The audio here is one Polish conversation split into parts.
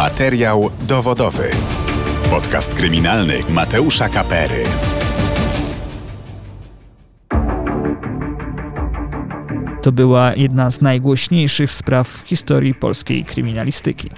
Materiał dowodowy. Podcast kryminalny Mateusza Kapery. To była jedna z najgłośniejszych spraw w historii polskiej kryminalistyki.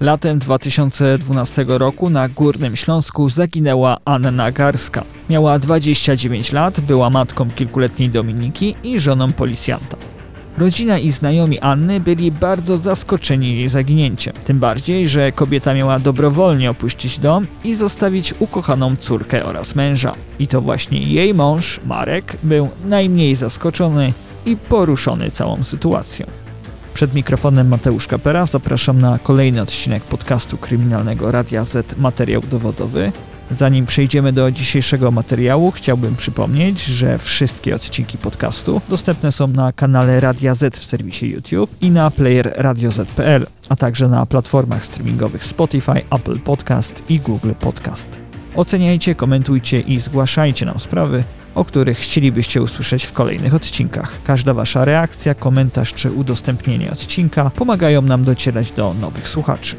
Latem 2012 roku na Górnym Śląsku zaginęła Anna Garska. Miała 29 lat, była matką kilkuletniej Dominiki i żoną policjanta. Rodzina i znajomi Anny byli bardzo zaskoczeni jej zaginięciem. Tym bardziej, że kobieta miała dobrowolnie opuścić dom i zostawić ukochaną córkę oraz męża. I to właśnie jej mąż, Marek, był najmniej zaskoczony i poruszony całą sytuacją. Przed mikrofonem Mateusz Kapera zapraszam na kolejny odcinek podcastu kryminalnego Radia Z Materiał Dowodowy. Zanim przejdziemy do dzisiejszego materiału, chciałbym przypomnieć, że wszystkie odcinki podcastu dostępne są na kanale Radia Z w serwisie YouTube i na player radioz.pl, a także na platformach streamingowych Spotify, Apple Podcast i Google Podcast. Oceniajcie, komentujcie i zgłaszajcie nam sprawy, o których chcielibyście usłyszeć w kolejnych odcinkach. Każda Wasza reakcja, komentarz czy udostępnienie odcinka pomagają nam docierać do nowych słuchaczy.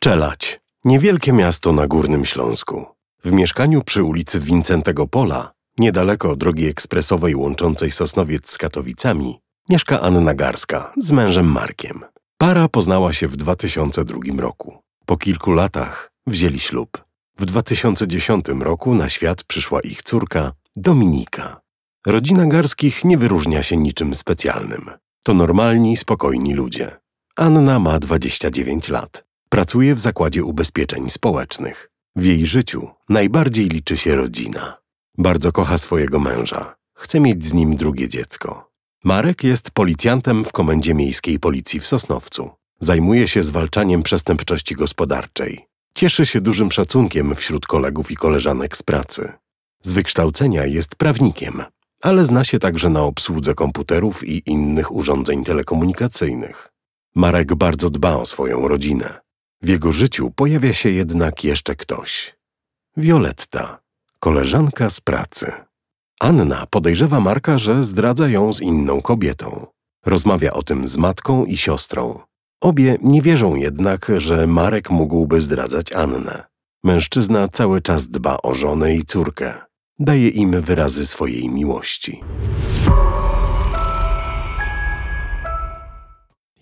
Czelać. Niewielkie miasto na Górnym Śląsku. W mieszkaniu przy ulicy Wincentego Pola, niedaleko drogi ekspresowej łączącej Sosnowiec z Katowicami, mieszka Anna Garska z mężem Markiem. Para poznała się w 2002 roku. Po kilku latach wzięli ślub. W 2010 roku na świat przyszła ich córka Dominika. Rodzina Garskich nie wyróżnia się niczym specjalnym. To normalni, spokojni ludzie. Anna ma 29 lat. Pracuje w zakładzie ubezpieczeń społecznych. W jej życiu najbardziej liczy się rodzina. Bardzo kocha swojego męża. Chce mieć z nim drugie dziecko. Marek jest policjantem w Komendzie Miejskiej Policji w Sosnowcu. Zajmuje się zwalczaniem przestępczości gospodarczej. Cieszy się dużym szacunkiem wśród kolegów i koleżanek z pracy. Z wykształcenia jest prawnikiem, ale zna się także na obsłudze komputerów i innych urządzeń telekomunikacyjnych. Marek bardzo dba o swoją rodzinę. W jego życiu pojawia się jednak jeszcze ktoś. Violetta, koleżanka z pracy. Anna podejrzewa Marka, że zdradza ją z inną kobietą. Rozmawia o tym z matką i siostrą. Obie nie wierzą jednak, że Marek mógłby zdradzać Annę. Mężczyzna cały czas dba o żonę i córkę. Daje im wyrazy swojej miłości.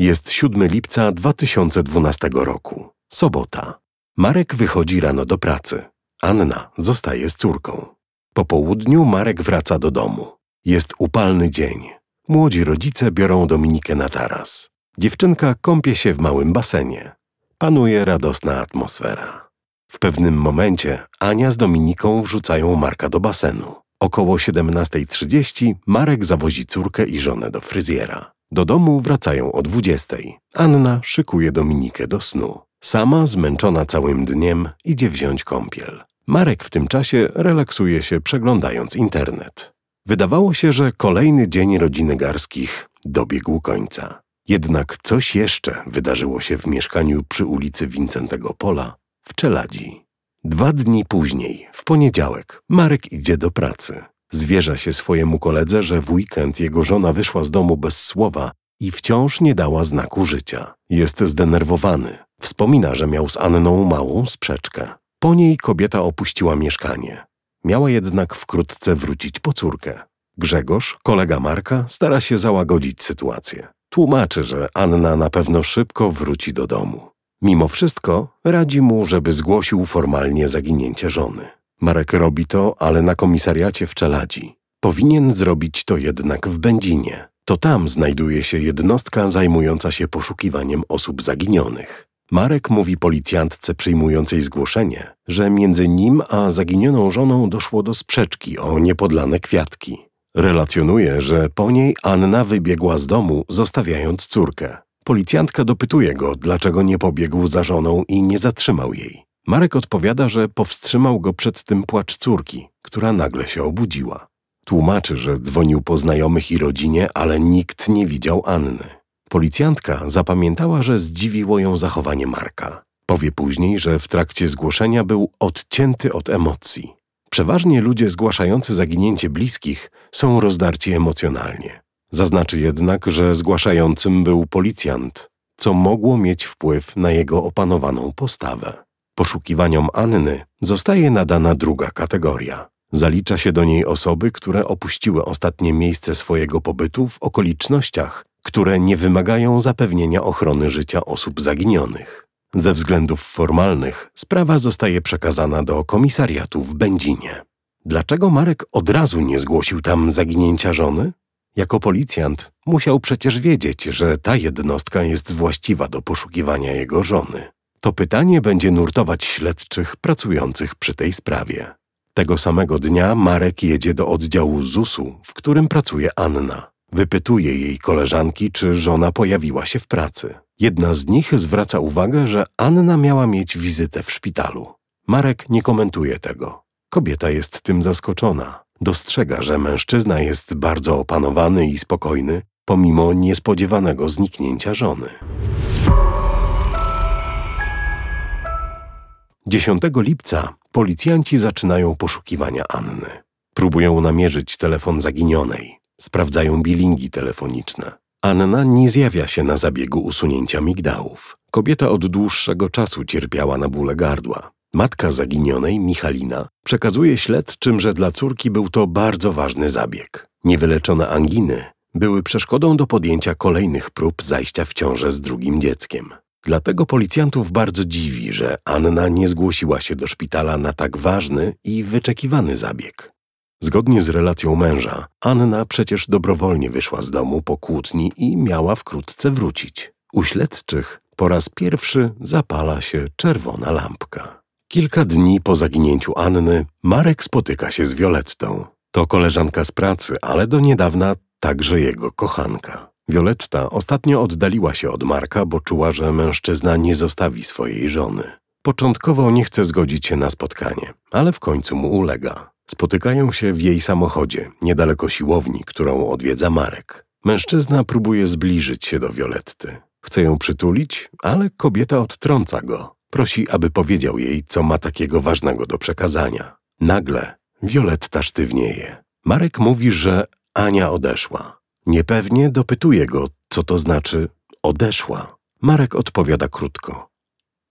Jest 7 lipca 2012 roku. Sobota. Marek wychodzi rano do pracy. Anna zostaje z córką. Po południu Marek wraca do domu. Jest upalny dzień. Młodzi rodzice biorą Dominikę na taras. Dziewczynka kąpie się w małym basenie. Panuje radosna atmosfera. W pewnym momencie Ania z Dominiką wrzucają Marka do basenu. Około 17.30 Marek zawozi córkę i żonę do fryzjera. Do domu wracają o 20.00. Anna szykuje Dominikę do snu. Sama, zmęczona całym dniem, idzie wziąć kąpiel. Marek w tym czasie relaksuje się przeglądając internet. Wydawało się, że kolejny dzień rodziny Garskich dobiegł końca. Jednak coś jeszcze wydarzyło się w mieszkaniu przy ulicy Wincentego Pola w Czeladzi. Dwa dni później, w poniedziałek, Marek idzie do pracy. Zwierza się swojemu koledze, że w weekend jego żona wyszła z domu bez słowa i wciąż nie dała znaku życia. Jest zdenerwowany. Wspomina, że miał z Anną małą sprzeczkę. Po niej kobieta opuściła mieszkanie. Miała jednak wkrótce wrócić po córkę. Grzegorz, kolega Marka, stara się załagodzić sytuację. Tłumaczy, że Anna na pewno szybko wróci do domu. Mimo wszystko radzi mu, żeby zgłosił formalnie zaginięcie żony. Marek robi to, ale na komisariacie w Czeladzi. Powinien zrobić to jednak w Będzinie. To tam znajduje się jednostka zajmująca się poszukiwaniem osób zaginionych. Marek mówi policjantce przyjmującej zgłoszenie, że między nim a zaginioną żoną doszło do sprzeczki o niepodlane kwiatki. Relacjonuje, że po niej Anna wybiegła z domu, zostawiając córkę. Policjantka dopytuje go, dlaczego nie pobiegł za żoną i nie zatrzymał jej. Marek odpowiada, że powstrzymał go przed tym płacz córki, która nagle się obudziła. Tłumaczy, że dzwonił po znajomych i rodzinie, ale nikt nie widział Anny. Policjantka zapamiętała, że zdziwiło ją zachowanie Marka. Powie później, że w trakcie zgłoszenia był odcięty od emocji. Przeważnie ludzie zgłaszający zaginięcie bliskich są rozdarci emocjonalnie. Zaznaczy jednak, że zgłaszającym był policjant. co mogło mieć wpływ na jego opanowaną postawę. Poszukiwaniom Anny zostaje nadana druga kategoria. Zalicza się do niej osoby, które opuściły ostatnie miejsce swojego pobytu w okolicznościach, które nie wymagają zapewnienia ochrony życia osób zaginionych. Ze względów formalnych sprawa zostaje przekazana do komisariatu w Będzinie. Dlaczego Marek od razu nie zgłosił tam zaginięcia żony? Jako policjant musiał przecież wiedzieć, że ta jednostka jest właściwa do poszukiwania jego żony. To pytanie będzie nurtować śledczych pracujących przy tej sprawie. Tego samego dnia Marek jedzie do oddziału ZUS-u, w którym pracuje Anna. Wypytuje jej koleżanki, czy żona pojawiła się w pracy. Jedna z nich zwraca uwagę, że Anna miała mieć wizytę w szpitalu. Marek nie komentuje tego. Kobieta jest tym zaskoczona. Dostrzega, że mężczyzna jest bardzo opanowany i spokojny, pomimo niespodziewanego zniknięcia żony. 10 lipca policjanci zaczynają poszukiwania Anny. Próbują namierzyć telefon zaginionej, sprawdzają bilingi telefoniczne. Anna nie zjawia się na zabiegu usunięcia migdałów. Kobieta od dłuższego czasu cierpiała na bóle gardła. Matka zaginionej, Michalina, przekazuje śledczym, że dla córki był to bardzo ważny zabieg. Niewyleczone anginy były przeszkodą do podjęcia kolejnych prób zajścia w ciążę z drugim dzieckiem. Dlatego policjantów bardzo dziwi, że Anna nie zgłosiła się do szpitala na tak ważny i wyczekiwany zabieg. Zgodnie z relacją męża, Anna przecież dobrowolnie wyszła z domu po kłótni i miała wkrótce wrócić. U śledczych po raz pierwszy zapala się czerwona lampka. Kilka dni po zaginięciu Anny, Marek spotyka się z Violettą. To koleżanka z pracy, ale do niedawna także jego kochanka. Violetta ostatnio oddaliła się od Marka, bo czuła, że mężczyzna nie zostawi swojej żony. Początkowo nie chce zgodzić się na spotkanie, ale w końcu mu ulega. Spotykają się w jej samochodzie, niedaleko siłowni, którą odwiedza Marek. Mężczyzna próbuje zbliżyć się do Violetty. Chce ją przytulić, ale kobieta odtrąca go. Prosi, aby powiedział jej, co ma takiego ważnego do przekazania. Nagle Violetta sztywnieje. Marek mówi, że Ania odeszła. Niepewnie dopytuje go, co to znaczy odeszła. Marek odpowiada krótko.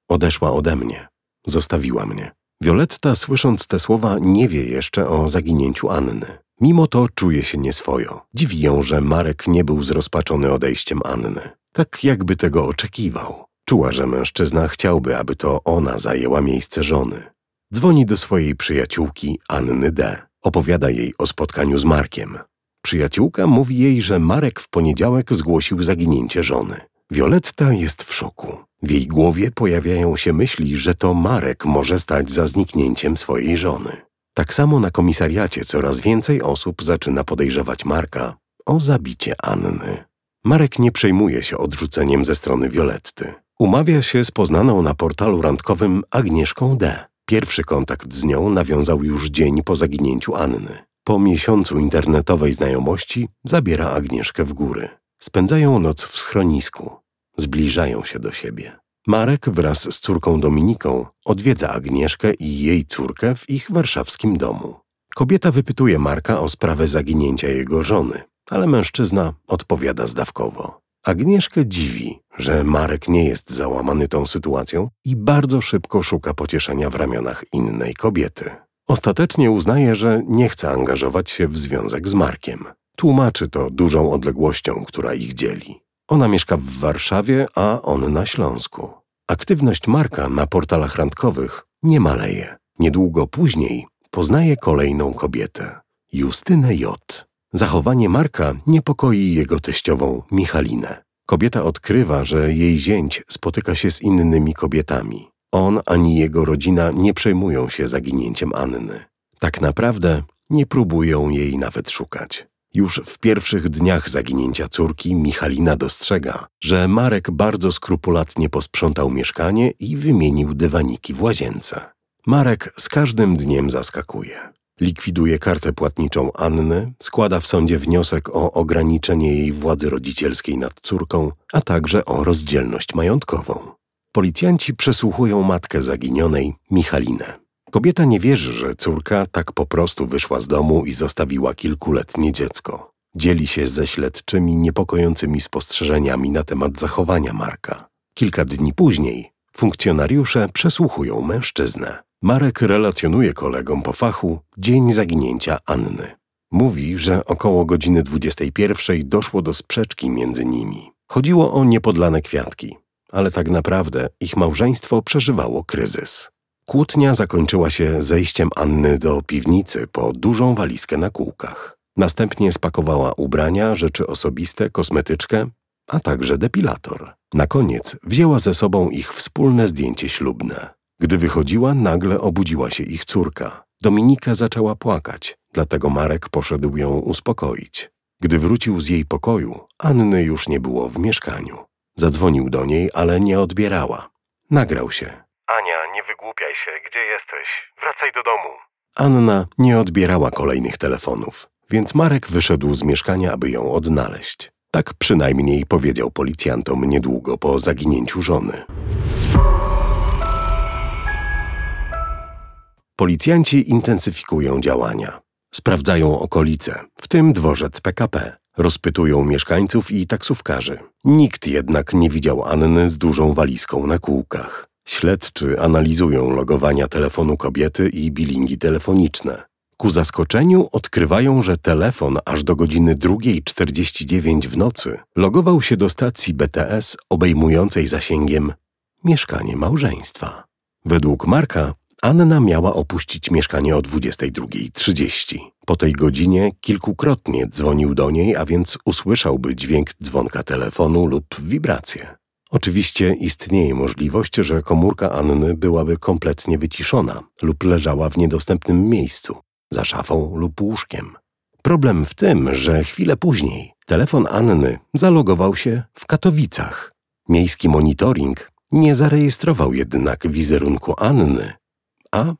Odeszła ode mnie. Zostawiła mnie. Violetta, słysząc te słowa, nie wie jeszcze o zaginięciu Anny. Mimo to czuje się nieswojo. Dziwi ją, że Marek nie był zrozpaczony odejściem Anny. Tak jakby tego oczekiwał. Czuła, że mężczyzna chciałby, aby to ona zajęła miejsce żony. Dzwoni do swojej przyjaciółki Anny D. Opowiada jej o spotkaniu z Markiem. Przyjaciółka mówi jej, że Marek w poniedziałek zgłosił zaginięcie żony. Violetta jest w szoku. W jej głowie pojawiają się myśli, że to Marek może stać za zniknięciem swojej żony. Tak samo na komisariacie coraz więcej osób zaczyna podejrzewać Marka o zabicie Anny. Marek nie przejmuje się odrzuceniem ze strony Violetty. Umawia się z poznaną na portalu randkowym Agnieszką D. Pierwszy kontakt z nią nawiązał już dzień po zaginięciu Anny. Po miesiącu internetowej znajomości zabiera Agnieszkę w góry. Spędzają noc w schronisku. Zbliżają się do siebie. Marek wraz z córką Dominiką odwiedza Agnieszkę i jej córkę w ich warszawskim domu. Kobieta wypytuje Marka o sprawę zaginięcia jego żony, ale mężczyzna odpowiada zdawkowo. Agnieszkę dziwi, że Marek nie jest załamany tą sytuacją i bardzo szybko szuka pocieszenia w ramionach innej kobiety. Ostatecznie uznaje, że nie chce angażować się w związek z Markiem. Tłumaczy to dużą odległością, która ich dzieli. Ona mieszka w Warszawie, a on na Śląsku. Aktywność Marka na portalach randkowych nie maleje. Niedługo później poznaje kolejną kobietę Justynę J. Zachowanie Marka niepokoi jego teściową Michalinę. Kobieta odkrywa, że jej zięć spotyka się z innymi kobietami. On ani jego rodzina nie przejmują się zaginięciem Anny. Tak naprawdę nie próbują jej nawet szukać. Już w pierwszych dniach zaginięcia córki Michalina dostrzega, że Marek bardzo skrupulatnie posprzątał mieszkanie i wymienił dywaniki w łazience. Marek z każdym dniem zaskakuje. Likwiduje kartę płatniczą Anny, składa w sądzie wniosek o ograniczenie jej władzy rodzicielskiej nad córką, a także o rozdzielność majątkową. Policjanci przesłuchują matkę zaginionej, Michalinę. Kobieta nie wierzy, że córka tak po prostu wyszła z domu i zostawiła kilkuletnie dziecko. Dzieli się ze śledczymi niepokojącymi spostrzeżeniami na temat zachowania Marka. Kilka dni później funkcjonariusze przesłuchują mężczyznę. Marek relacjonuje kolegom po fachu dzień zaginięcia Anny. Mówi, że około godziny 21 doszło do sprzeczki między nimi. Chodziło o niepodlane kwiatki, ale tak naprawdę ich małżeństwo przeżywało kryzys. Kłótnia zakończyła się zejściem Anny do piwnicy po dużą walizkę na kółkach. Następnie spakowała ubrania, rzeczy osobiste, kosmetyczkę, a także depilator. Na koniec wzięła ze sobą ich wspólne zdjęcie ślubne. Gdy wychodziła, nagle obudziła się ich córka. Dominika zaczęła płakać, dlatego Marek poszedł ją uspokoić. Gdy wrócił z jej pokoju, Anny już nie było w mieszkaniu. Zadzwonił do niej, ale nie odbierała. Nagrał się. Ania, nie wygłupiaj się, gdzie jesteś? Wracaj do domu. Anna nie odbierała kolejnych telefonów, więc Marek wyszedł z mieszkania, aby ją odnaleźć. Tak przynajmniej powiedział policjantom niedługo po zaginięciu żony. Policjanci intensyfikują działania. Sprawdzają okolice, w tym dworzec PKP. Rozpytują mieszkańców i taksówkarzy. Nikt jednak nie widział Anny z dużą walizką na kółkach. Śledczy analizują logowania telefonu kobiety i bilingi telefoniczne. Ku zaskoczeniu odkrywają, że telefon aż do godziny 2.49 w nocy logował się do stacji BTS obejmującej zasięgiem mieszkanie małżeństwa. Według Marka Anna miała opuścić mieszkanie o 22.30. Po tej godzinie kilkukrotnie dzwonił do niej, a więc usłyszałby dźwięk dzwonka telefonu lub wibrację. Oczywiście istnieje możliwość, że komórka Anny byłaby kompletnie wyciszona lub leżała w niedostępnym miejscu, za szafą lub łóżkiem. Problem w tym, że chwilę później telefon Anny zalogował się w Katowicach. Miejski monitoring nie zarejestrował jednak wizerunku Anny, a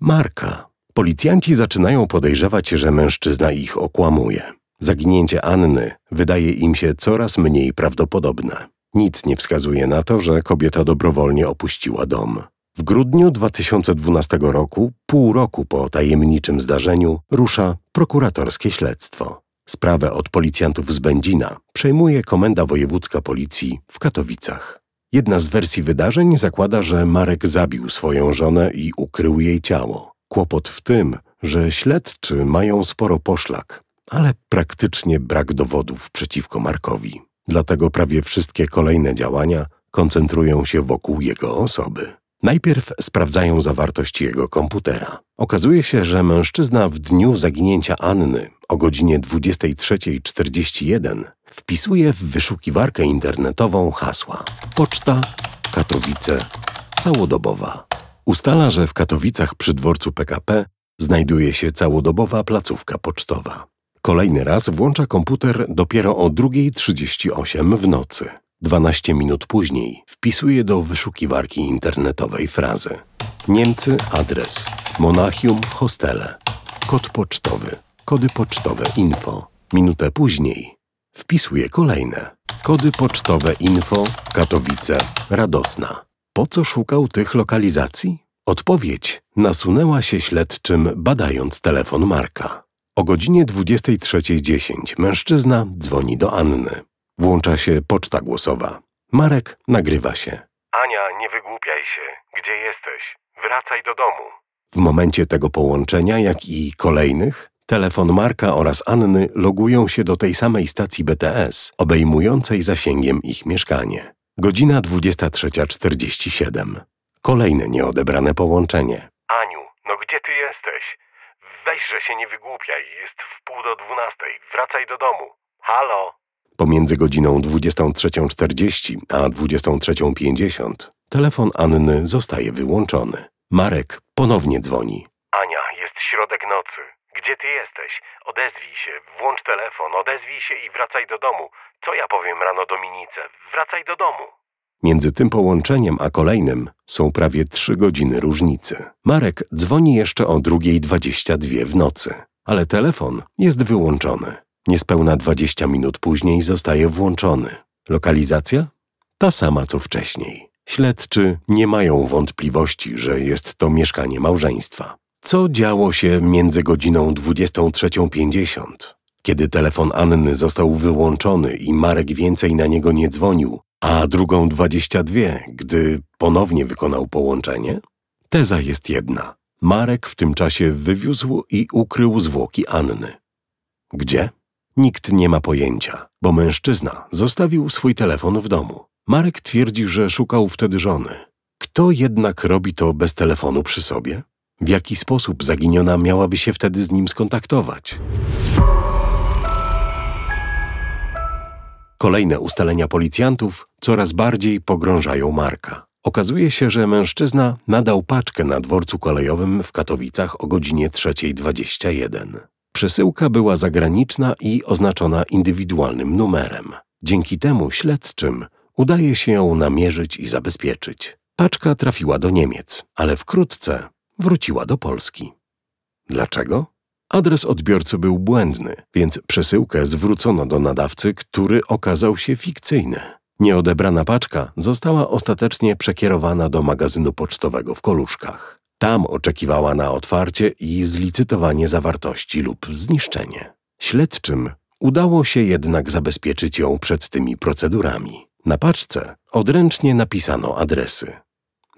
Marka. Policjanci zaczynają podejrzewać, że mężczyzna ich okłamuje. Zaginięcie Anny wydaje im się coraz mniej prawdopodobne. Nic nie wskazuje na to, że kobieta dobrowolnie opuściła dom. W grudniu 2012 roku, pół roku po tajemniczym zdarzeniu, rusza prokuratorskie śledztwo. Sprawę od policjantów z Będzina przejmuje Komenda Wojewódzka Policji w Katowicach. Jedna z wersji wydarzeń zakłada, że Marek zabił swoją żonę i ukrył jej ciało. Kłopot w tym, że śledczy mają sporo poszlak, ale praktycznie brak dowodów przeciwko Markowi. Dlatego prawie wszystkie kolejne działania koncentrują się wokół jego osoby. Najpierw sprawdzają zawartość jego komputera. Okazuje się, że mężczyzna w dniu zaginięcia Anny o godzinie 23.41 wpisuje w wyszukiwarkę internetową hasła Poczta Katowice całodobowa. Ustala, że w Katowicach przy dworcu PKP znajduje się całodobowa placówka pocztowa. Kolejny raz włącza komputer dopiero o 2.38 w nocy. 12 minut później wpisuje do wyszukiwarki internetowej frazę Niemcy adres Monachium Hostele kod pocztowy kody pocztowe info. Minutę później wpisuje kolejne kody pocztowe info Katowice Radosna. Po co szukał tych lokalizacji? Odpowiedź nasunęła się śledczym badając telefon Marka. O godzinie 23.10 mężczyzna dzwoni do Anny. Włącza się poczta głosowa. Marek nagrywa się. Ania, nie wygłupiaj się. Gdzie jesteś? Wracaj do domu. W momencie tego połączenia, jak i kolejnych, telefon Marka oraz Anny logują się do tej samej stacji BTS, obejmującej zasięgiem ich mieszkanie. Godzina 23.47. Kolejne nieodebrane połączenie. Aniu, no gdzie ty jesteś? Weź, że się nie wygłupiaj. Jest w pół do dwunastej. Wracaj do domu. Halo? Pomiędzy godziną 23.40 a 23.50 telefon Anny zostaje wyłączony. Marek ponownie dzwoni. Ania, jest środek nocy. Gdzie ty jesteś? Odezwij się, włącz telefon, odezwij się i wracaj do domu. Co ja powiem rano Dominice? Wracaj do domu. Między tym połączeniem a kolejnym są prawie trzy godziny różnicy. Marek dzwoni jeszcze o 2.22 w nocy, ale telefon jest wyłączony. Niespełna 20 minut później zostaje włączony. Lokalizacja? Ta sama co wcześniej. Śledczy nie mają wątpliwości, że jest to mieszkanie małżeństwa. Co działo się między godziną 23.50, Kiedy telefon Anny został wyłączony i Marek więcej na niego nie dzwonił, a drugą 22, gdy ponownie wykonał połączenie? Teza jest jedna. Marek w tym czasie wywiózł i ukrył zwłoki Anny. Gdzie? Nikt nie ma pojęcia, bo mężczyzna zostawił swój telefon w domu. Marek twierdzi, że szukał wtedy żony. Kto jednak robi to bez telefonu przy sobie? W jaki sposób zaginiona miałaby się wtedy z nim skontaktować? Kolejne ustalenia policjantów coraz bardziej pogrążają Marka. Okazuje się, że mężczyzna nadał paczkę na dworcu kolejowym w Katowicach o godzinie 3.21. Przesyłka była zagraniczna i oznaczona indywidualnym numerem. Dzięki temu śledczym udaje się ją namierzyć i zabezpieczyć. Paczka trafiła do Niemiec, ale wkrótce wróciła do Polski. Dlaczego? Adres odbiorcy był błędny, więc przesyłkę zwrócono do nadawcy, który okazał się fikcyjny. Nieodebrana paczka została ostatecznie przekierowana do magazynu pocztowego w Koluszkach. Tam oczekiwała na otwarcie i zlicytowanie zawartości lub zniszczenie. Śledczym udało się jednak zabezpieczyć ją przed tymi procedurami. Na paczce odręcznie napisano adresy.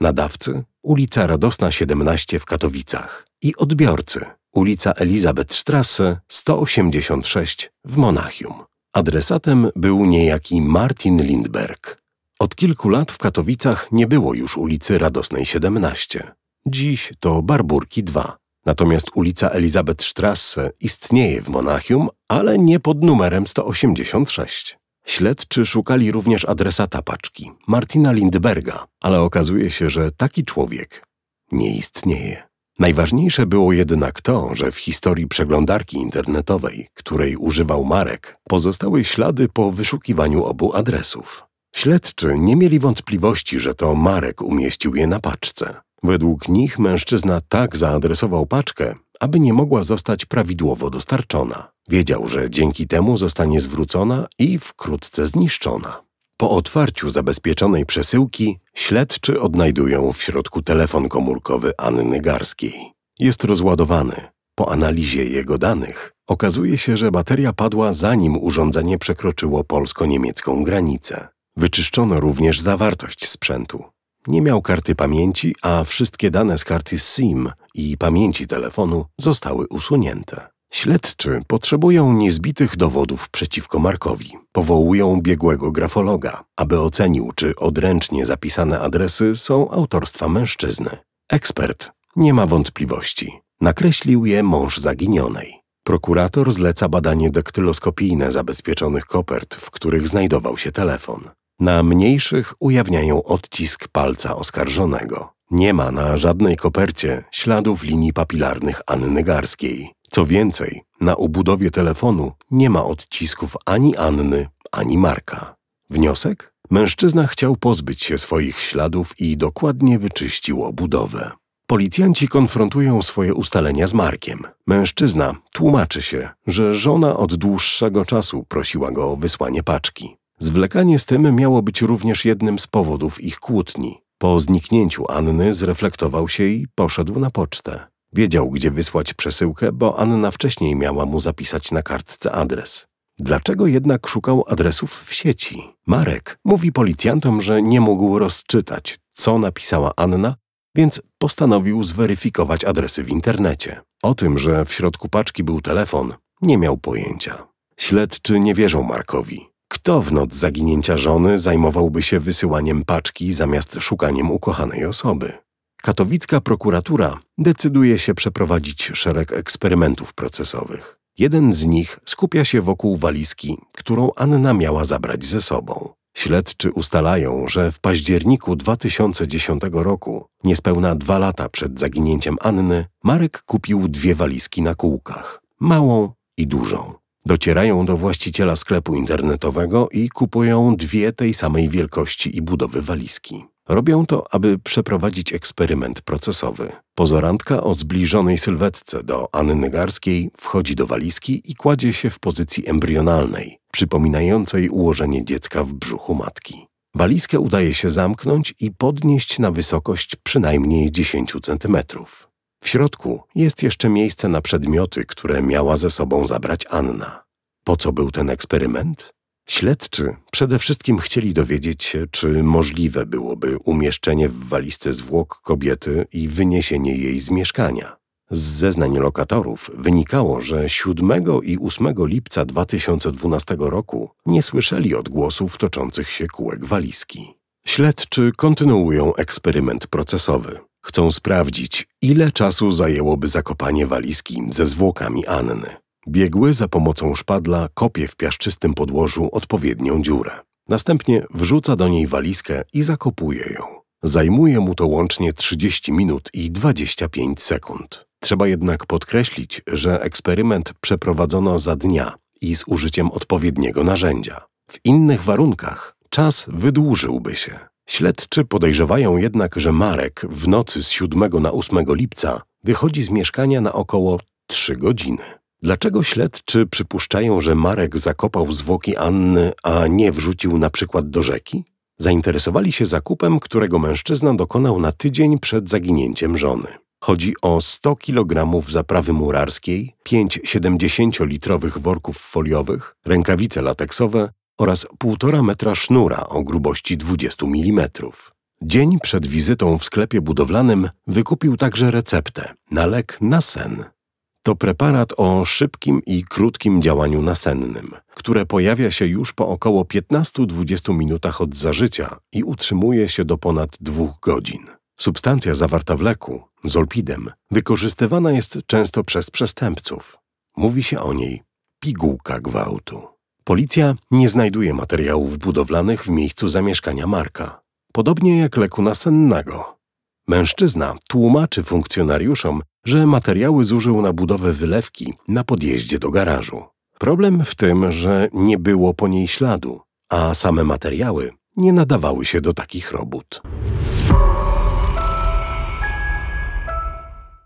Nadawcy ulica Radosna 17 w Katowicach i odbiorcy ulica Elizabethstrasse 186 w Monachium. Adresatem był niejaki Martin Lindberg. Od kilku lat w Katowicach nie było już ulicy Radosnej 17. Dziś to Barburki 2. Natomiast ulica Elizabethstrasse istnieje w Monachium, ale nie pod numerem 186. Śledczy szukali również adresata paczki, Martina Lindberga, ale okazuje się, że taki człowiek nie istnieje. Najważniejsze było jednak to, że w historii przeglądarki internetowej, której używał Marek, pozostały ślady po wyszukiwaniu obu adresów. Śledczy nie mieli wątpliwości, że to Marek umieścił je na paczce. Według nich mężczyzna tak zaadresował paczkę, aby nie mogła zostać prawidłowo dostarczona. Wiedział, że dzięki temu zostanie zwrócona i wkrótce zniszczona. Po otwarciu zabezpieczonej przesyłki śledczy odnajdują w środku telefon komórkowy Anny Garskiej. Jest rozładowany. Po analizie jego danych okazuje się, że bateria padła zanim urządzenie przekroczyło polsko-niemiecką granicę. Wyczyszczono również zawartość sprzętu. Nie miał karty pamięci, a wszystkie dane z karty SIM i pamięci telefonu zostały usunięte. Śledczy potrzebują niezbitych dowodów przeciwko Markowi. Powołują biegłego grafologa, aby ocenił, czy odręcznie zapisane adresy są autorstwa mężczyzny. Ekspert nie ma wątpliwości. Nakreślił je mąż zaginionej. Prokurator zleca badanie daktyloskopijne zabezpieczonych kopert, w których znajdował się telefon. Na mniejszych ujawniają odcisk palca oskarżonego. Nie ma na żadnej kopercie śladów linii papilarnych Anny Garskiej. Co więcej, na ubudowie telefonu nie ma odcisków ani Anny, ani Marka. Wniosek? Mężczyzna chciał pozbyć się swoich śladów i dokładnie wyczyścił obudowę. Policjanci konfrontują swoje ustalenia z Markiem. Mężczyzna tłumaczy się, że żona od dłuższego czasu prosiła go o wysłanie paczki. Zwlekanie z tym miało być również jednym z powodów ich kłótni. Po zniknięciu Anny zreflektował się i poszedł na pocztę. Wiedział, gdzie wysłać przesyłkę, bo Anna wcześniej miała mu zapisać na kartce adres. Dlaczego jednak szukał adresów w sieci? Marek mówi policjantom, że nie mógł rozczytać, co napisała Anna, więc postanowił zweryfikować adresy w internecie. O tym, że w środku paczki był telefon, nie miał pojęcia. Śledczy nie wierzą Markowi. Kto w noc zaginięcia żony zajmowałby się wysyłaniem paczki zamiast szukaniem ukochanej osoby? Katowicka prokuratura decyduje się przeprowadzić szereg eksperymentów procesowych. Jeden z nich skupia się wokół walizki, którą Anna miała zabrać ze sobą. Śledczy ustalają, że w październiku 2010 roku, niespełna dwa lata przed zaginięciem Anny, Marek kupił dwie walizki na kółkach małą i dużą. Docierają do właściciela sklepu internetowego i kupują dwie tej samej wielkości i budowy walizki. Robią to, aby przeprowadzić eksperyment procesowy. Pozorantka o zbliżonej sylwetce do Anny Garskiej wchodzi do walizki i kładzie się w pozycji embrionalnej, przypominającej ułożenie dziecka w brzuchu matki. Walizkę udaje się zamknąć i podnieść na wysokość przynajmniej 10 centymetrów. W środku jest jeszcze miejsce na przedmioty, które miała ze sobą zabrać Anna. Po co był ten eksperyment? Śledczy przede wszystkim chcieli dowiedzieć się, czy możliwe byłoby umieszczenie w walizce zwłok kobiety i wyniesienie jej z mieszkania. Z zeznań lokatorów wynikało, że 7 i 8 lipca 2012 roku nie słyszeli odgłosów toczących się kółek walizki. Śledczy kontynuują eksperyment procesowy. Chcą sprawdzić, ile czasu zajęłoby zakopanie walizki ze zwłokami Anny. Biegły za pomocą szpadla kopie w piaszczystym podłożu odpowiednią dziurę. Następnie wrzuca do niej walizkę i zakopuje ją. Zajmuje mu to łącznie 30 minut i 25 sekund. Trzeba jednak podkreślić, że eksperyment przeprowadzono za dnia i z użyciem odpowiedniego narzędzia. W innych warunkach czas wydłużyłby się. Śledczy podejrzewają jednak, że Marek w nocy z 7 na 8 lipca wychodzi z mieszkania na około 3 godziny. Dlaczego śledczy przypuszczają, że Marek zakopał zwłoki Anny, a nie wrzucił na przykład do rzeki? Zainteresowali się zakupem, którego mężczyzna dokonał na tydzień przed zaginięciem żony. Chodzi o 100 kg zaprawy murarskiej, 5 70-litrowych worków foliowych, rękawice lateksowe oraz 1,5 metra sznura o grubości 20 mm. Dzień przed wizytą w sklepie budowlanym wykupił także receptę na lek na sen. To preparat o szybkim i krótkim działaniu nasennym, które pojawia się już po około 15-20 minutach od zażycia i utrzymuje się do ponad dwóch godzin. Substancja zawarta w leku, zolpidem, wykorzystywana jest często przez przestępców. Mówi się o niej pigułka gwałtu. Policja nie znajduje materiałów budowlanych w miejscu zamieszkania Marka, podobnie jak leku nasennego. Mężczyzna tłumaczy funkcjonariuszom, że materiały zużył na budowę wylewki na podjeździe do garażu. Problem w tym, że nie było po niej śladu, a same materiały nie nadawały się do takich robót.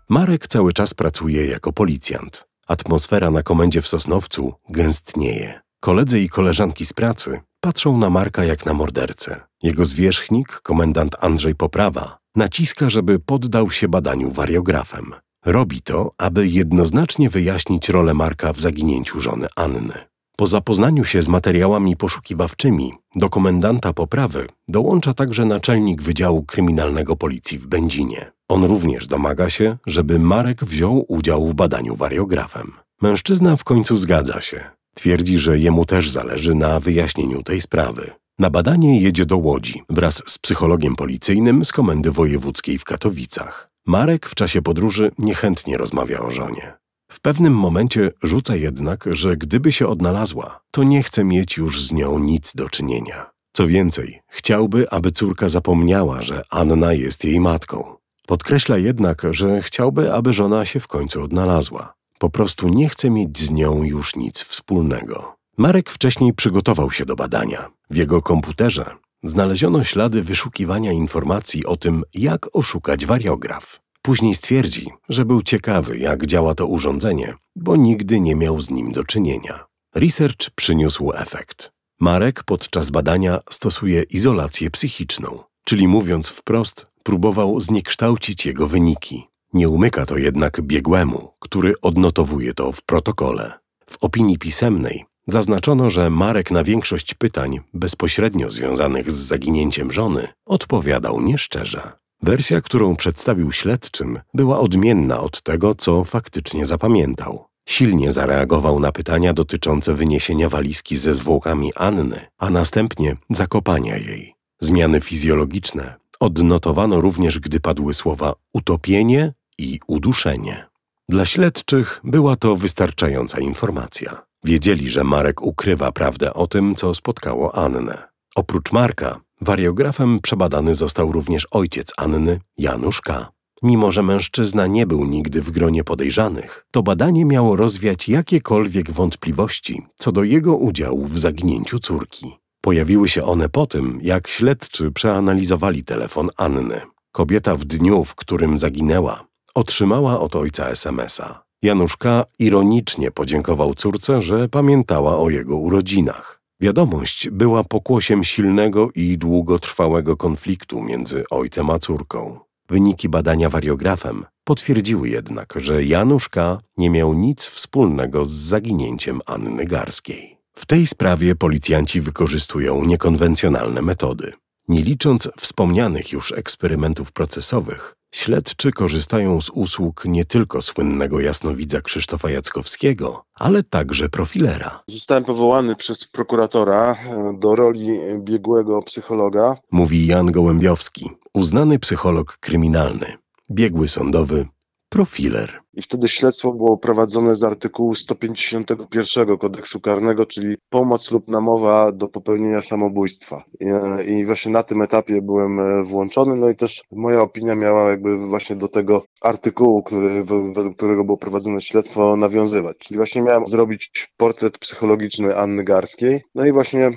Marek cały czas pracuje jako policjant. Atmosfera na komendzie w Sosnowcu gęstnieje. Koledzy i koleżanki z pracy patrzą na Marka jak na mordercę. Jego zwierzchnik, komendant Andrzej Poprawa, naciska, żeby poddał się badaniu wariografem. Robi to, aby jednoznacznie wyjaśnić rolę Marka w zaginięciu żony Anny. Po zapoznaniu się z materiałami poszukiwawczymi do komendanta poprawy dołącza także naczelnik Wydziału Kryminalnego Policji w Będzinie. On również domaga się, żeby Marek wziął udział w badaniu wariografem. Mężczyzna w końcu zgadza się. Twierdzi, że jemu też zależy na wyjaśnieniu tej sprawy. Na badanie jedzie do Łodzi wraz z psychologiem policyjnym z Komendy Wojewódzkiej w Katowicach. Marek w czasie podróży niechętnie rozmawia o żonie. W pewnym momencie rzuca jednak, że gdyby się odnalazła, to nie chce mieć już z nią nic do czynienia. Co więcej, chciałby, aby córka zapomniała, że Anna jest jej matką. Podkreśla jednak, że chciałby, aby żona się w końcu odnalazła. Po prostu nie chce mieć z nią już nic wspólnego. Marek wcześniej przygotował się do badania. W jego komputerze znaleziono ślady wyszukiwania informacji o tym, jak oszukać wariograf. Później stwierdzi, że był ciekawy, jak działa to urządzenie, bo nigdy nie miał z nim do czynienia. Research przyniósł efekt. Marek podczas badania stosuje izolację psychiczną, czyli mówiąc wprost, próbował zniekształcić jego wyniki. Nie umyka to jednak biegłemu, który odnotowuje to w protokole. W opinii pisemnej zaznaczono, że Marek na większość pytań bezpośrednio związanych z zaginięciem żony odpowiadał nieszczerze. Wersja, którą przedstawił śledczym, była odmienna od tego, co faktycznie zapamiętał. Silnie zareagował na pytania dotyczące wyniesienia walizki ze zwłokami Anny, a następnie zakopania jej. Zmiany fizjologiczne odnotowano również, gdy padły słowa utopienie i uduszenie. Dla śledczych była to wystarczająca informacja. Wiedzieli, że Marek ukrywa prawdę o tym, co spotkało Annę. Oprócz Marka, wariografem przebadany został również ojciec Anny, Janusz K. Mimo, że mężczyzna nie był nigdy w gronie podejrzanych, to badanie miało rozwiać jakiekolwiek wątpliwości co do jego udziału w zaginięciu córki. Pojawiły się one po tym, jak śledczy przeanalizowali telefon Anny. Kobieta w dniu, w którym zaginęła, otrzymała od ojca SMS-a. Januszka ironicznie podziękował córce, że pamiętała o jego urodzinach. Wiadomość była pokłosiem silnego i długotrwałego konfliktu między ojcem a córką. Wyniki badania wariografem potwierdziły jednak, że Janusz K. nie miał nic wspólnego z zaginięciem Anny Garskiej. W tej sprawie policjanci wykorzystują niekonwencjonalne metody. Nie licząc wspomnianych już eksperymentów procesowych, śledczy korzystają z usług nie tylko słynnego jasnowidza Krzysztofa Jackowskiego, ale także profilera. Zostałem powołany przez prokuratora e, do roli biegłego psychologa. Mówi Jan Gołębiowski, uznany psycholog kryminalny, biegły sądowy, profiler. I wtedy śledztwo było prowadzone z artykułu 151 kodeksu karnego, czyli pomoc lub namowa do popełnienia samobójstwa. I, I, właśnie na tym etapie byłem e, włączony, no i też moja opinia miała jakby właśnie do tego artykułu, który, według którego było prowadzone śledztwo, nawiązywać. Czyli właśnie miałem zrobić portret psychologiczny Anny Garskiej. No i właśnie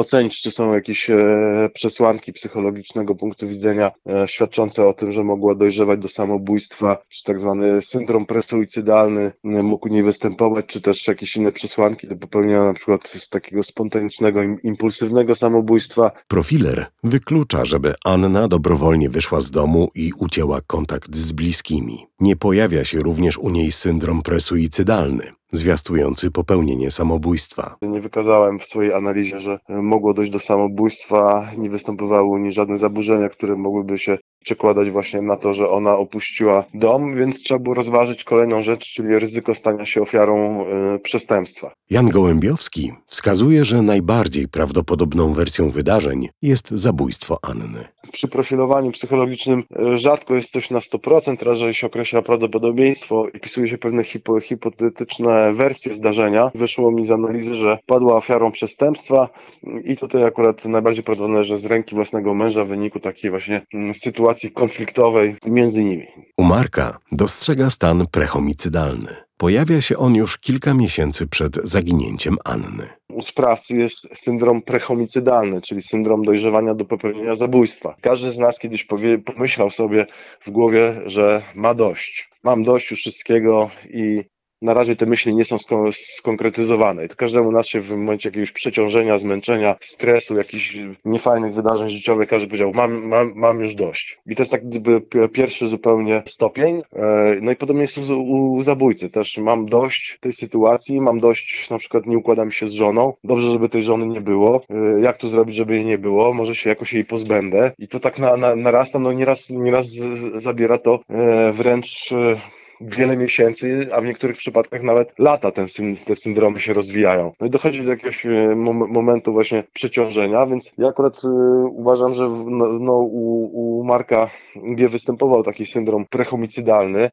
ocenić, czy są jakieś e, przesłanki psychologicznego punktu widzenia e, świadczące o tym, że mogła dojrzewać do samobójstwa, czy tak zwany syndrom presuicydalny mógł nie występować, czy też jakieś inne przesłanki do popełnienia na przykład z takiego spontanicznego, impulsywnego samobójstwa. Profiler wyklucza, żeby Anna dobrowolnie wyszła z domu i ucięła kontakt z bliskimi. Nie pojawia się również u niej syndrom presuicydalny, zwiastujący popełnienie samobójstwa. Nie wykazałem w swojej analizie, że mogło dojść do samobójstwa, nie występowały u niej żadne zaburzenia, które mogłyby się przekładać właśnie na to, że ona opuściła dom, więc trzeba było rozważyć kolejną rzecz, czyli ryzyko stania się ofiarą y, przestępstwa. Jan Gołębiowski wskazuje, że najbardziej prawdopodobną wersją wydarzeń jest zabójstwo Anny. Przy profilowaniu psychologicznym y, rzadko jest coś na 100%, raczej się określa prawdopodobieństwo i pisuje się pewne hipo, hipotetyczne wersje zdarzenia. Wyszło mi z analizy, że padła ofiarą przestępstwa i tutaj akurat najbardziej prawdopodobne, że z ręki własnego męża w wyniku takiej właśnie mm, sytuacji sytuacji konfliktowej między nimi. U Marka dostrzega stan prehomicydalny. Pojawia się on już kilka miesięcy przed zaginięciem Anny. U sprawcy jest syndrom prehomicydalny, czyli syndrom dojrzewania do popełnienia zabójstwa. Każdy z nas kiedyś powie, pomyślał sobie w głowie, że ma dość. Mam dość już wszystkiego i na razie te myśli nie są skonkretyzowane. I to każdemu nas się w momencie jakiegoś przeciążenia, zmęczenia, stresu, jakichś niefajnych wydarzeń życiowych, każdy powiedział, mam, mam, mam już dość. I to jest tak gdyby pierwszy zupełnie stopień. E, no i podobnie jest u, u zabójcy też. Mam dość tej sytuacji, mam dość, na przykład nie układam się z żoną, dobrze, żeby tej żony nie było. E, jak to zrobić, żeby jej nie było? Może się jakoś jej pozbędę. I to tak na, na, narasta, no nieraz, nieraz zabiera to e, wręcz wiele miesięcy, a w niektórych przypadkach nawet lata ten, te syndromy się rozwijają. No i dochodzi do jakiegoś e, momentu właśnie przeciążenia, więc ja akurat y, uważam, że no, no, u, u Marka G występował taki syndrom prehomicydalny.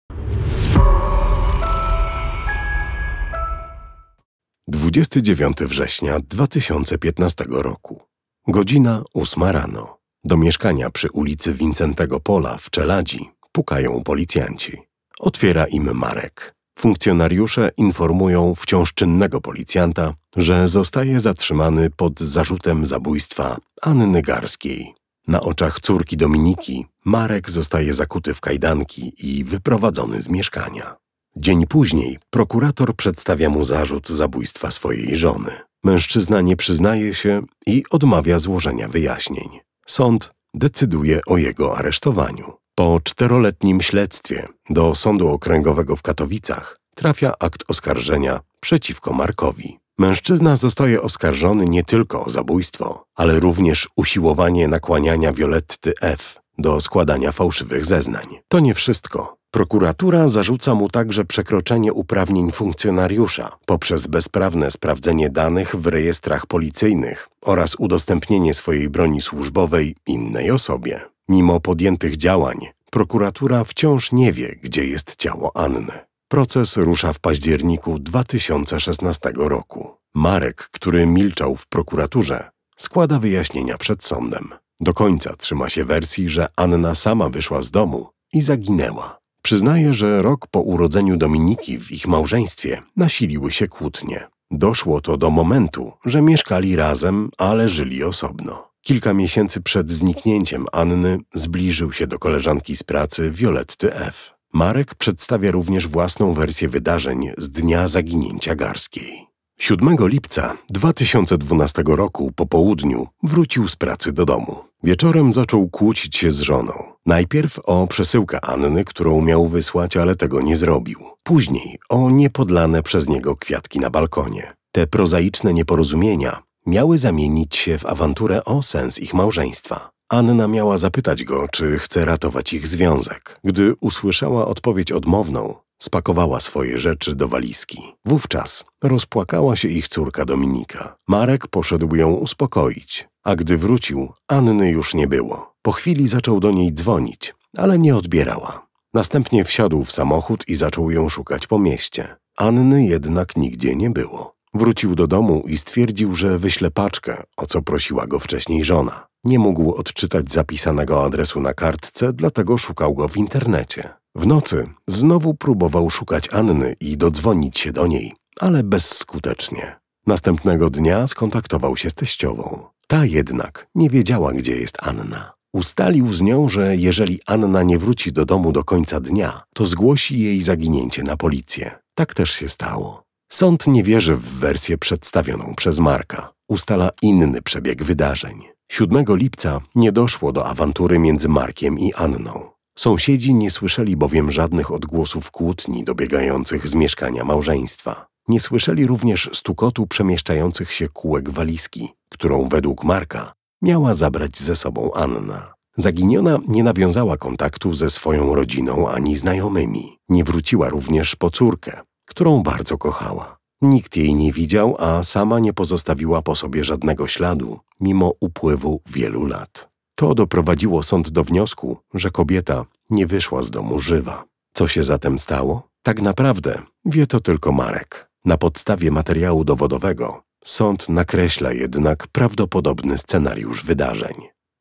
29 września 2015 roku. Godzina 8 rano. Do mieszkania przy ulicy Wincentego Pola w Czeladzi pukają policjanci. Otwiera im Marek. Funkcjonariusze informują wciąż czynnego policjanta, że zostaje zatrzymany pod zarzutem zabójstwa Anny Garskiej. Na oczach córki Dominiki Marek zostaje zakuty w kajdanki i wyprowadzony z mieszkania. Dzień później prokurator przedstawia mu zarzut zabójstwa swojej żony. Mężczyzna nie przyznaje się i odmawia złożenia wyjaśnień. Sąd decyduje o jego aresztowaniu. Po czteroletnim śledztwie do Sądu Okręgowego w Katowicach trafia akt oskarżenia przeciwko Markowi. Mężczyzna zostaje oskarżony nie tylko o zabójstwo, ale również usiłowanie nakłaniania Violetty F. do składania fałszywych zeznań. To nie wszystko. Prokuratura zarzuca mu także przekroczenie uprawnień funkcjonariusza poprzez bezprawne sprawdzenie danych w rejestrach policyjnych oraz udostępnienie swojej broni służbowej innej osobie. Mimo podjętych działań, prokuratura wciąż nie wie, gdzie jest ciało Anny. Proces rusza w październiku 2016 roku. Marek, który milczał w prokuraturze, składa wyjaśnienia przed sądem. Do końca trzyma się wersji, że Anna sama wyszła z domu i zaginęła. Przyznaje, że rok po urodzeniu Dominiki w ich małżeństwie nasiliły się kłótnie. Doszło to do momentu, że mieszkali razem, ale żyli osobno. Kilka miesięcy przed zniknięciem Anny zbliżył się do koleżanki z pracy Violetty F. Marek przedstawia również własną wersję wydarzeń z dnia zaginięcia Garskiej. 7 lipca 2012 roku po południu wrócił z pracy do domu. Wieczorem zaczął kłócić się z żoną. Najpierw o przesyłkę Anny, którą miał wysłać, ale tego nie zrobił. Później o niepodlane przez niego kwiatki na balkonie. Te prozaiczne nieporozumienia miały zamienić się w awanturę o sens ich małżeństwa. Anna miała zapytać go, czy chce ratować ich związek. Gdy usłyszała odpowiedź odmowną, spakowała swoje rzeczy do walizki. Wówczas rozpłakała się ich córka Dominika. Marek poszedł ją uspokoić, a gdy wrócił, Anny już nie było. Po chwili zaczął do niej dzwonić, ale nie odbierała. Następnie wsiadł w samochód i zaczął ją szukać po mieście. Anny jednak nigdzie nie było. Wrócił do domu i stwierdził, że wyśle paczkę, o co prosiła go wcześniej żona. Nie mógł odczytać zapisanego adresu na kartce, dlatego szukał go w internecie. W nocy znowu próbował szukać Anny i dodzwonić się do niej, ale bezskutecznie. Następnego dnia skontaktował się z teściową. Ta jednak nie wiedziała, gdzie jest Anna. Ustalił z nią, że jeżeli Anna nie wróci do domu do końca dnia, to zgłosi jej zaginięcie na policję. Tak też się stało. Sąd nie wierzy w wersję przedstawioną przez Marka. Ustala inny przebieg wydarzeń. 7 lipca nie doszło do awantury między Markiem i Anną. Sąsiedzi nie słyszeli bowiem żadnych odgłosów kłótni dobiegających z mieszkania małżeństwa. Nie słyszeli również stukotu przemieszczających się kółek walizki, którą według Marka miała zabrać ze sobą Anna. Zaginiona nie nawiązała kontaktu ze swoją rodziną ani znajomymi. Nie wróciła również po córkę, którą bardzo kochała. Nikt jej nie widział, a sama nie pozostawiła po sobie żadnego śladu, mimo upływu wielu lat. To doprowadziło sąd do wniosku, że kobieta nie wyszła z domu żywa. Co się zatem stało? Tak naprawdę wie to tylko Marek. Na podstawie materiału dowodowego sąd nakreśla jednak prawdopodobny scenariusz wydarzeń.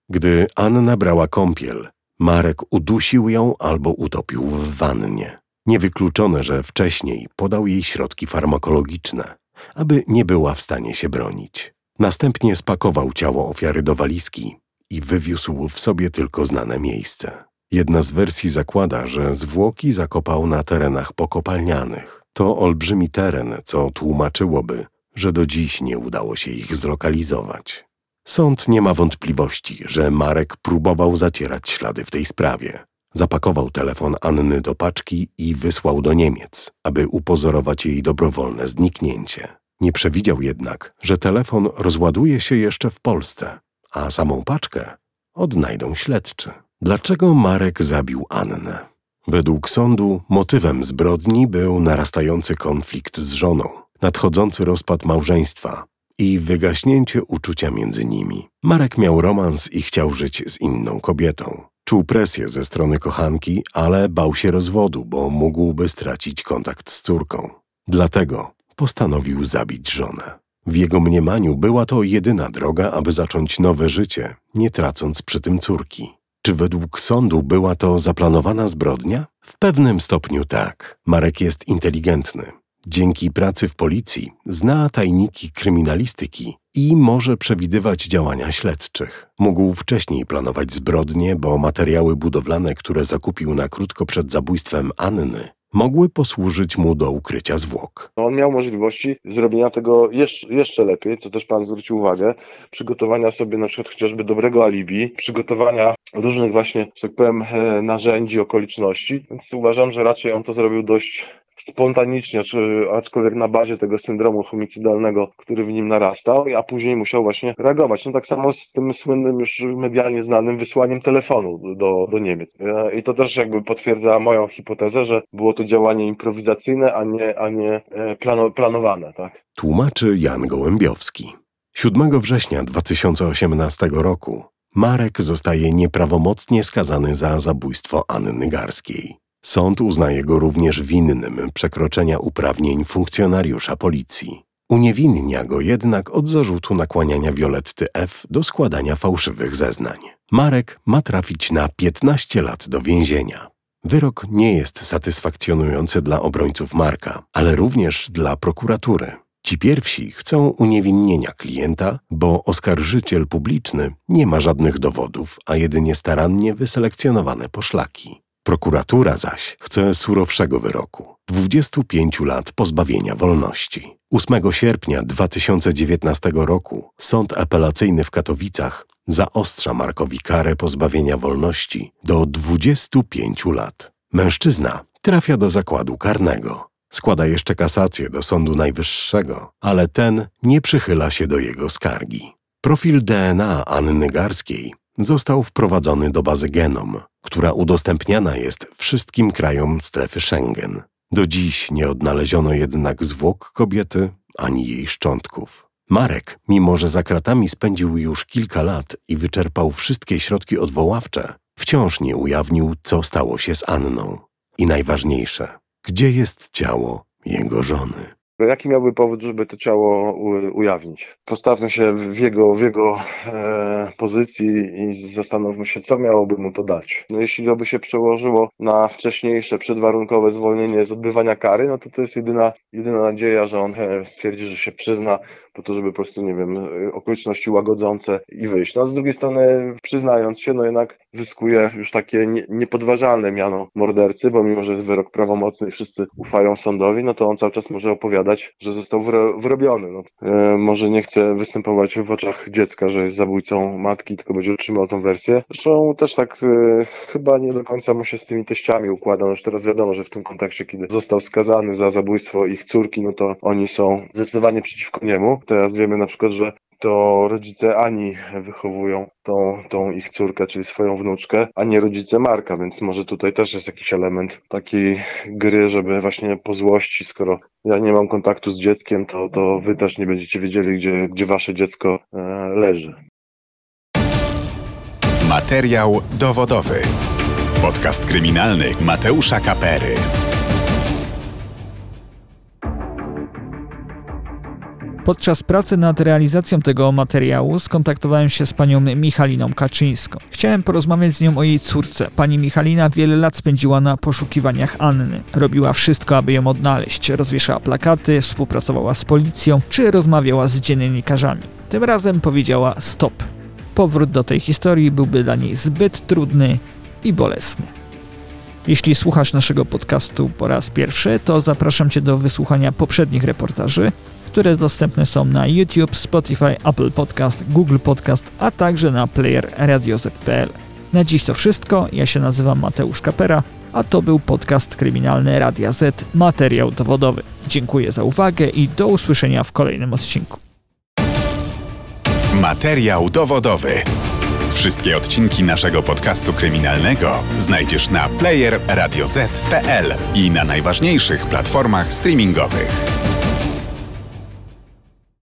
Gdy Anna brała kąpiel, Marek udusił ją albo utopił w wannie. Niewykluczone, że wcześniej podał jej środki farmakologiczne, aby nie była w stanie się bronić. Następnie spakował ciało ofiary do walizki i wywiózł w sobie tylko znane miejsce. Jedna z wersji zakłada, że zwłoki zakopał na terenach pokopalnianych. To olbrzymi teren, co tłumaczyłoby, że do dziś nie udało się ich zlokalizować. Sąd nie ma wątpliwości, że Marek próbował zacierać ślady w tej sprawie. Zapakował telefon Anny do paczki i wysłał do Niemiec, aby upozorować jej dobrowolne zniknięcie. Nie przewidział jednak, że telefon rozładuje się jeszcze w Polsce, a samą paczkę odnajdą śledczy. Dlaczego Marek zabił Annę? Według sądu motywem zbrodni był narastający konflikt z żoną, nadchodzący rozpad małżeństwa i wygaśnięcie uczucia między nimi. Marek miał romans i chciał żyć z inną kobietą. Czuł presję ze strony kochanki, ale bał się rozwodu, bo mógłby stracić kontakt z córką. Dlatego postanowił zabić żonę. W jego mniemaniu była to jedyna droga, aby zacząć nowe życie, nie tracąc przy tym córki. Czy według sądu była to zaplanowana zbrodnia? W pewnym stopniu tak. Marek jest inteligentny. Dzięki pracy w policji zna tajniki kryminalistyki i może przewidywać działania śledczych. Mógł wcześniej planować zbrodnie, bo materiały budowlane, które zakupił na krótko przed zabójstwem Anny, mogły posłużyć mu do ukrycia zwłok. On miał możliwości zrobienia tego jeszcze, jeszcze lepiej, co też pan zwrócił uwagę, przygotowania sobie na przykład chociażby dobrego alibi, przygotowania różnych właśnie, tak powiem, e, narzędzi, okoliczności, więc uważam, że raczej on to zrobił dość spontanicznie, aczkolwiek na bazie tego syndromu homicydalnego, który w nim narastał, a później musiał właśnie reagować. No tak samo z tym słynnym, już medialnie znanym wysłaniem telefonu do, do Niemiec. E, I to też jakby potwierdza moją hipotezę, że było to działanie improwizacyjne, a nie, a nie e, plano, planowane. Tak? Tłumaczy Jan Gołębiowski. 7 września 2018 roku Marek zostaje nieprawomocnie skazany za zabójstwo Anny Garskiej. Sąd uznaje go również winnym przekroczenia uprawnień funkcjonariusza policji. Uniewinnia go jednak od zarzutu nakłaniania Violetty F. do składania fałszywych zeznań. Marek ma trafić na 15 lat do więzienia. Wyrok nie jest satysfakcjonujący dla obrońców Marka, ale również dla prokuratury. Ci pierwsi chcą uniewinnienia klienta, bo oskarżyciel publiczny nie ma żadnych dowodów, a jedynie starannie wyselekcjonowane poszlaki. Prokuratura zaś chce surowszego wyroku. 25 lat pozbawienia wolności. 8 sierpnia 2019 roku Sąd Apelacyjny w Katowicach zaostrza Markowi karę pozbawienia wolności do 25 lat. Mężczyzna trafia do zakładu karnego. Składa jeszcze kasację do Sądu Najwyższego, ale ten nie przychyla się do jego skargi. Profil DNA Anny Garskiej został wprowadzony do bazy Genom, która udostępniana jest wszystkim krajom strefy Schengen. Do dziś nie odnaleziono jednak zwłok kobiety ani jej szczątków. Marek, mimo że za kratami spędził już kilka lat i wyczerpał wszystkie środki odwoławcze, wciąż nie ujawnił, co stało się z Anną. I najważniejsze, gdzie jest ciało jego żony. Jaki miałby powód, żeby to ciało ujawnić? Postawmy się w jego, w jego e, pozycji i zastanówmy się, co miałoby mu to dać. No jeśli to by się przełożyło na wcześniejsze, przedwarunkowe zwolnienie z odbywania kary, no to to jest jedyna, jedyna nadzieja, że on e, stwierdzi, że się przyzna po to, żeby po prostu, nie wiem, okoliczności łagodzące i wyjść. No a z drugiej strony, przyznając się, no jednak zyskuje już takie nie, niepodważalne miano mordercy, bo mimo, że jest wyrok prawomocny i wszyscy ufają sądowi, no to on cały czas może opowiadać, że został wyrobiony. No, e, może nie chce występować w oczach dziecka, że jest zabójcą matki, tylko będzie utrzymał tą wersję. Zresztą też tak e, chyba nie do końca mu się z tymi teściami układa. No już teraz wiadomo, że w tym kontekście, kiedy został skazany za zabójstwo ich córki, no to oni są zdecydowanie przeciwko niemu. Teraz wiemy na przykład, że to rodzice Ani wychowują tą, tą ich córkę, czyli swoją wnuczkę, a nie rodzice Marka, więc może tutaj też jest jakiś element takiej gry, żeby właśnie po złości, skoro ja nie mam kontaktu z dzieckiem, to, to wy też nie będziecie wiedzieli, gdzie, gdzie wasze dziecko e, leży. Materiał dowodowy. Podcast kryminalny Mateusza Kapery. Podczas pracy nad realizacją tego materiału skontaktowałem się z panią Michaliną Kaczyńską. Chciałem porozmawiać z nią o jej córce. Pani Michalina wiele lat spędziła na poszukiwaniach Anny. Robiła wszystko, aby ją odnaleźć. Rozwieszała plakaty, współpracowała z policją, czy rozmawiała z dziennikarzami. Tym razem powiedziała stop. Powrót do tej historii byłby dla niej zbyt trudny i bolesny. Jeśli słuchasz naszego podcastu po raz pierwszy, to zapraszam Cię do wysłuchania poprzednich reportaży, które dostępne są na YouTube, Spotify, Apple Podcast, Google Podcast, a także na player radioz.pl. Na dziś to wszystko. Ja się nazywam Mateusz Kapera, a to był podcast kryminalny Radia Z, materiał dowodowy. Dziękuję za uwagę i do usłyszenia w kolejnym odcinku. Materiał dowodowy. Wszystkie odcinki naszego podcastu kryminalnego znajdziesz na player radioz.pl i na najważniejszych platformach streamingowych.